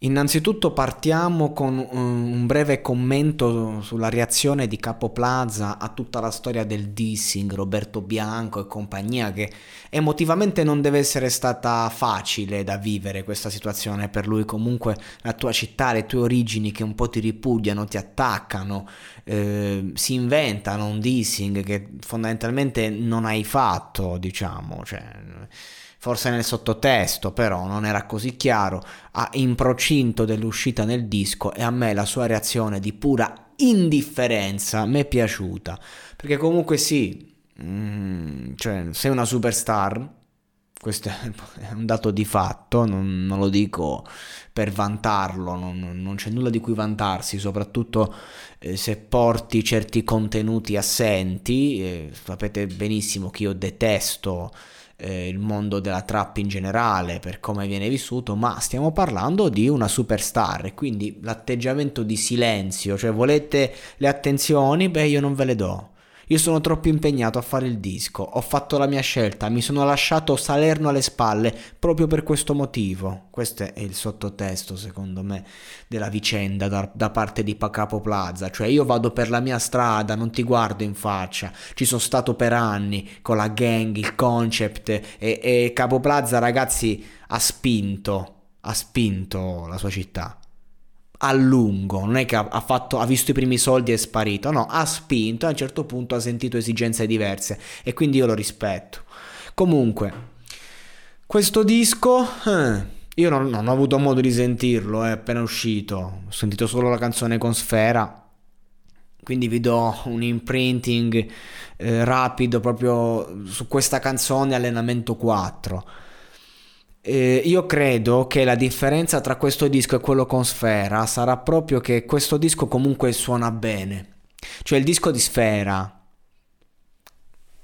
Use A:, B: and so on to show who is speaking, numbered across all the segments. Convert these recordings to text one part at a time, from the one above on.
A: Innanzitutto partiamo con un breve commento sulla reazione di Capo Plaza a tutta la storia del dissing, Roberto Bianco e compagnia, che emotivamente non deve essere stata facile da vivere questa situazione per lui. Comunque la tua città, le tue origini che un po' ti ripudiano, ti attaccano, eh, si inventano un dissing che fondamentalmente non hai fatto, diciamo. Cioè, forse nel sottotesto, però non era così chiaro, in procinto dell'uscita nel disco e a me la sua reazione di pura indifferenza mi è piaciuta, perché comunque sì, mm, cioè sei una superstar, questo è un dato di fatto, non, non lo dico per vantarlo, non, non, c'è nulla di cui vantarsi, soprattutto eh, se porti certi contenuti assenti, eh, sapete benissimo che io detesto eh, il mondo della trap in generale, per come viene vissuto, ma stiamo parlando di una superstar e quindi l'atteggiamento di silenzio, cioè volete le attenzioni, beh io non ve le do. Io sono troppo impegnato a fare il disco, ho fatto la mia scelta, mi sono lasciato Salerno alle spalle proprio per questo motivo. Questo è il sottotesto, secondo me, della vicenda da, da parte di Capo Plaza. Cioè io vado per la mia strada, non ti guardo in faccia, ci sono stato per anni con la gang, il concept e, e Capo Plaza, ragazzi, ha spinto, ha spinto la sua città a lungo, non è che ha, fatto, ha visto i primi soldi e è sparito, no, ha spinto e a un certo punto ha sentito esigenze diverse e quindi io lo rispetto. Comunque, questo disco, eh, io non, non, ho avuto modo di sentirlo, è appena uscito, ho sentito solo la canzone con Sfera, quindi vi do un imprinting eh, rapido proprio su questa canzone Allenamento 4 eh, io credo che la differenza tra questo disco e quello con Sfera sarà proprio che questo disco comunque suona bene. Cioè il disco di Sfera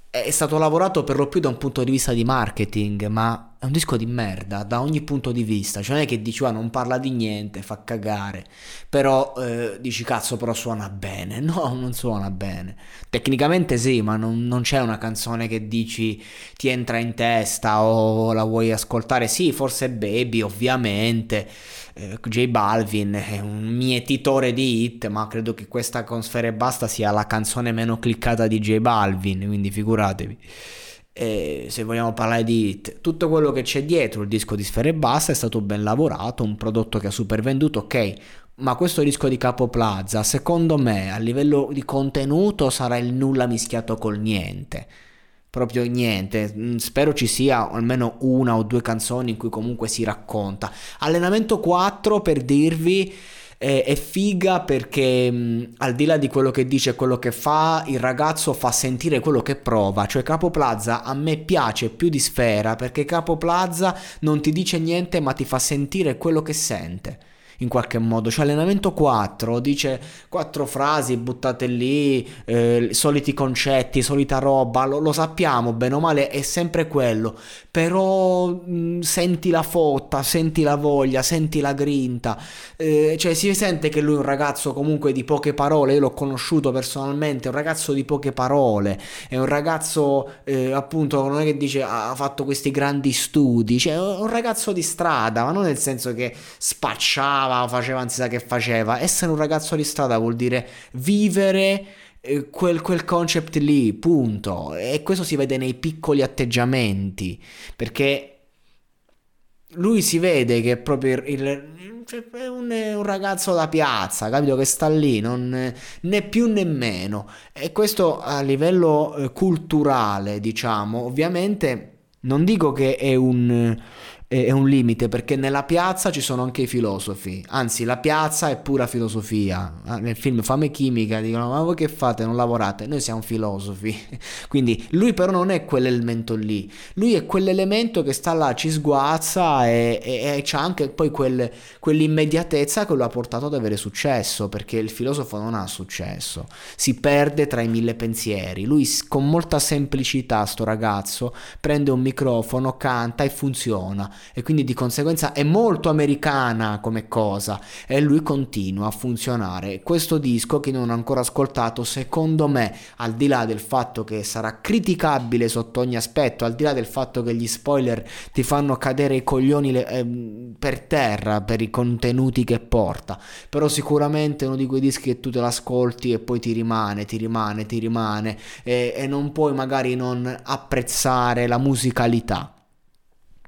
A: è stato lavorato per lo più da un punto di vista di marketing, ma è un disco di merda da ogni punto di vista. Cioè non è che dici, ah, non parla di niente, fa cagare, però eh, dici, cazzo, però suona bene. No, non suona bene. Tecnicamente sì, ma non, non, c'è una canzone che dici ti entra in testa o la vuoi ascoltare. Sì, forse Baby, ovviamente eh, J Balvin è un mietitore di hit, ma credo che questa con Sfere Basta sia la canzone meno cliccata di J Balvin, quindi figuratevi. E se vogliamo parlare di hit, tutto quello che c'è dietro il disco di Sfere e è stato ben lavorato, un prodotto che ha super venduto, ok, ma questo disco di Capo Plaza, secondo me, a livello di contenuto sarà il nulla mischiato col niente proprio niente. Mm, spero ci sia almeno una o due canzoni in cui comunque si racconta. Allenamento 4 per dirvi è, è figa perché mh, mm, al di là di quello che dice e quello che fa, il ragazzo fa sentire quello che prova. Cioè Capo Plaza a me piace più di Sfera perché Capo Plaza non ti dice niente ma ti fa sentire quello che sente in qualche modo. Cioè allenamento 4 dice quattro frasi buttate lì, eh, soliti concetti, solita roba, lo, lo sappiamo bene o male, è sempre quello. Però mh, senti la fotta, senti la voglia, senti la grinta, eh, cioè si sente che lui è un ragazzo comunque di poche parole, io l'ho conosciuto personalmente, è un ragazzo di poche parole, è un ragazzo eh, appunto non è che dice ha fatto questi grandi studi, cioè è un ragazzo di strada, ma non nel senso che spacciava, faceva si sa che faceva, essere un ragazzo di strada vuol dire vivere Quel, quel, concept lì, punto. E questo si vede nei piccoli atteggiamenti, perché lui si vede che è proprio il, cioè, è un, un, ragazzo da piazza, capito? Che sta lì, non, né più né meno. E questo a livello eh, culturale, diciamo, ovviamente non dico che è un è un limite perché nella piazza ci sono anche i filosofi, anzi la piazza è pura filosofia. Ah, nel film Fame Chimica dicono ma voi che fate? Non lavorate? Noi siamo filosofi. Quindi lui però non è quell'elemento lì, lui è quell'elemento che sta là, ci sguazza e, e, e c'ha anche poi quel, quell'immediatezza che lo ha portato ad avere successo perché il filosofo non ha successo, si perde tra i mille pensieri. Lui con molta semplicità, sto ragazzo, prende un microfono, canta e funziona e quindi di conseguenza è molto americana come cosa e lui continua a funzionare. Questo disco che non ho ancora ascoltato, secondo me, al di là del fatto che sarà criticabile sotto ogni aspetto, al di là del fatto che gli spoiler ti fanno cadere i coglioni le, eh, per terra per i contenuti che porta, però sicuramente è uno di quei dischi che tu te l'ascolti e poi ti rimane, ti rimane, ti rimane e, e non puoi magari non apprezzare la musicalità.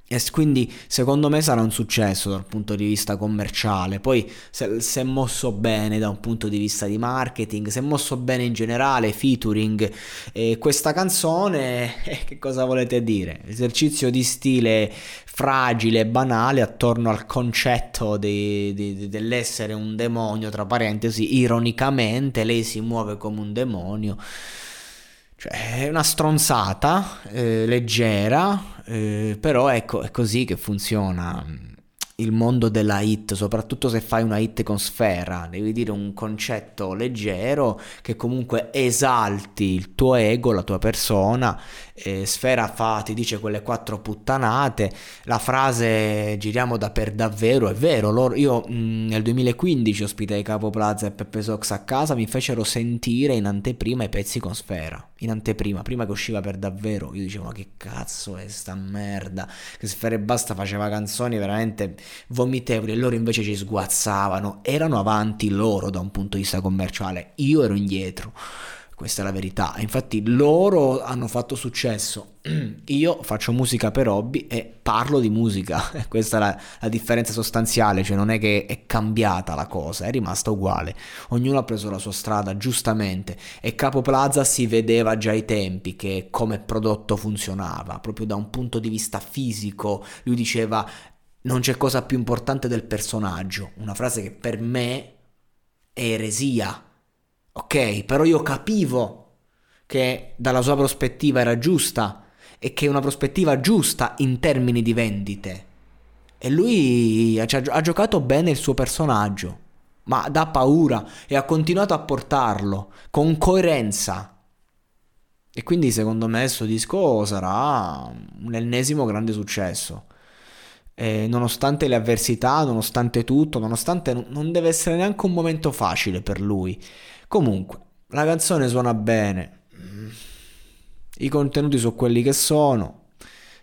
A: E quindi secondo me sarà un successo dal punto di vista commerciale. Poi se, se, è mosso bene da un punto di vista di marketing, se è mosso bene in generale, featuring, eh, questa canzone, eh, che cosa volete dire? Esercizio di stile fragile e banale attorno al concetto di, di, dell'essere un demonio, tra parentesi, ironicamente lei si muove come un demonio. Cioè, è una stronzata eh, leggera, eh, però ecco, è così che funziona il mondo della hit, soprattutto se fai una hit con sfera, devi dire un concetto leggero che comunque esalti il tuo ego, la tua persona. Eh, sfera fa, ti dice quelle quattro puttanate, la frase giriamo da per davvero, è vero, loro, io mh, nel 2015 ospitai Capo Plaza e Peppe Sox a casa, mi fecero sentire in anteprima i pezzi con sfera, in anteprima, prima che usciva per davvero, io dicevo ma che cazzo è sta merda, che Sfera e Basta faceva canzoni veramente vomitevoli e loro invece ci sguazzavano, erano avanti loro da un punto di vista commerciale, io ero indietro. Questa è la verità. Infatti loro hanno fatto successo. Io faccio musica per hobby e parlo di musica. Questa è la, la, differenza sostanziale, cioè non è che è cambiata la cosa, è rimasta uguale. Ognuno ha preso la sua strada, giustamente. E Capo Plaza si vedeva già ai tempi che come prodotto funzionava, proprio da un punto di vista fisico. Lui diceva non c'è cosa più importante del personaggio, una frase che per me è eresia. Ok, però io capivo che dalla sua prospettiva era giusta e che è una prospettiva giusta in termini di vendite. E lui ha, ha giocato bene il suo personaggio, ma da paura e ha continuato a portarlo con coerenza. E quindi secondo me questo disco sarà un ennesimo grande successo eh, nonostante le avversità, nonostante tutto, nonostante non deve essere neanche un momento facile per lui. Comunque, la canzone suona bene, i contenuti sono quelli che sono.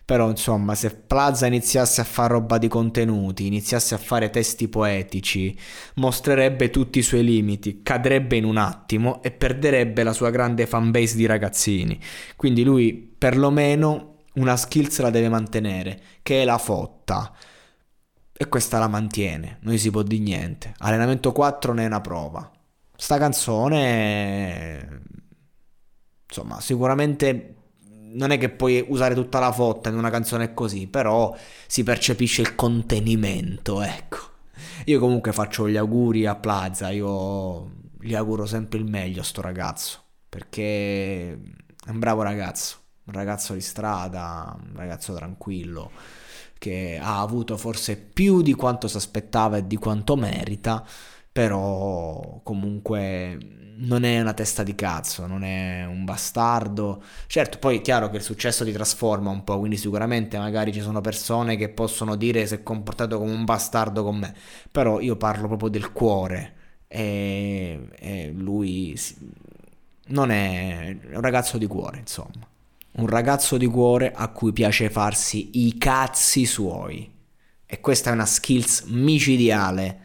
A: Però insomma, se Plaza iniziasse a fare roba di contenuti, iniziasse a fare testi poetici, mostrerebbe tutti i suoi limiti, cadrebbe in un attimo e perderebbe la sua grande fanbase di ragazzini. Quindi lui perlomeno una skills la deve mantenere, che è la fotta. E questa la mantiene, non si può dire niente. Allenamento 4 ne è una prova. Sta canzone, insomma, sicuramente non è che puoi usare tutta la fotta in una canzone così, però si percepisce il contenimento, ecco. Io comunque faccio gli auguri a Plaza, io gli auguro sempre il meglio a sto ragazzo, perché è un bravo ragazzo un ragazzo di strada, un ragazzo tranquillo, che ha avuto forse più di quanto si aspettava e di quanto merita, però comunque non è una testa di cazzo, non è un bastardo. Certo, poi è chiaro che il successo ti trasforma un po', quindi sicuramente magari ci sono persone che possono dire si è comportato come un bastardo con me, però io parlo proprio del cuore e, e lui non è, è un ragazzo di cuore, insomma. Un ragazzo di cuore a cui piace farsi i cazzi suoi. E questa è una skills micidiale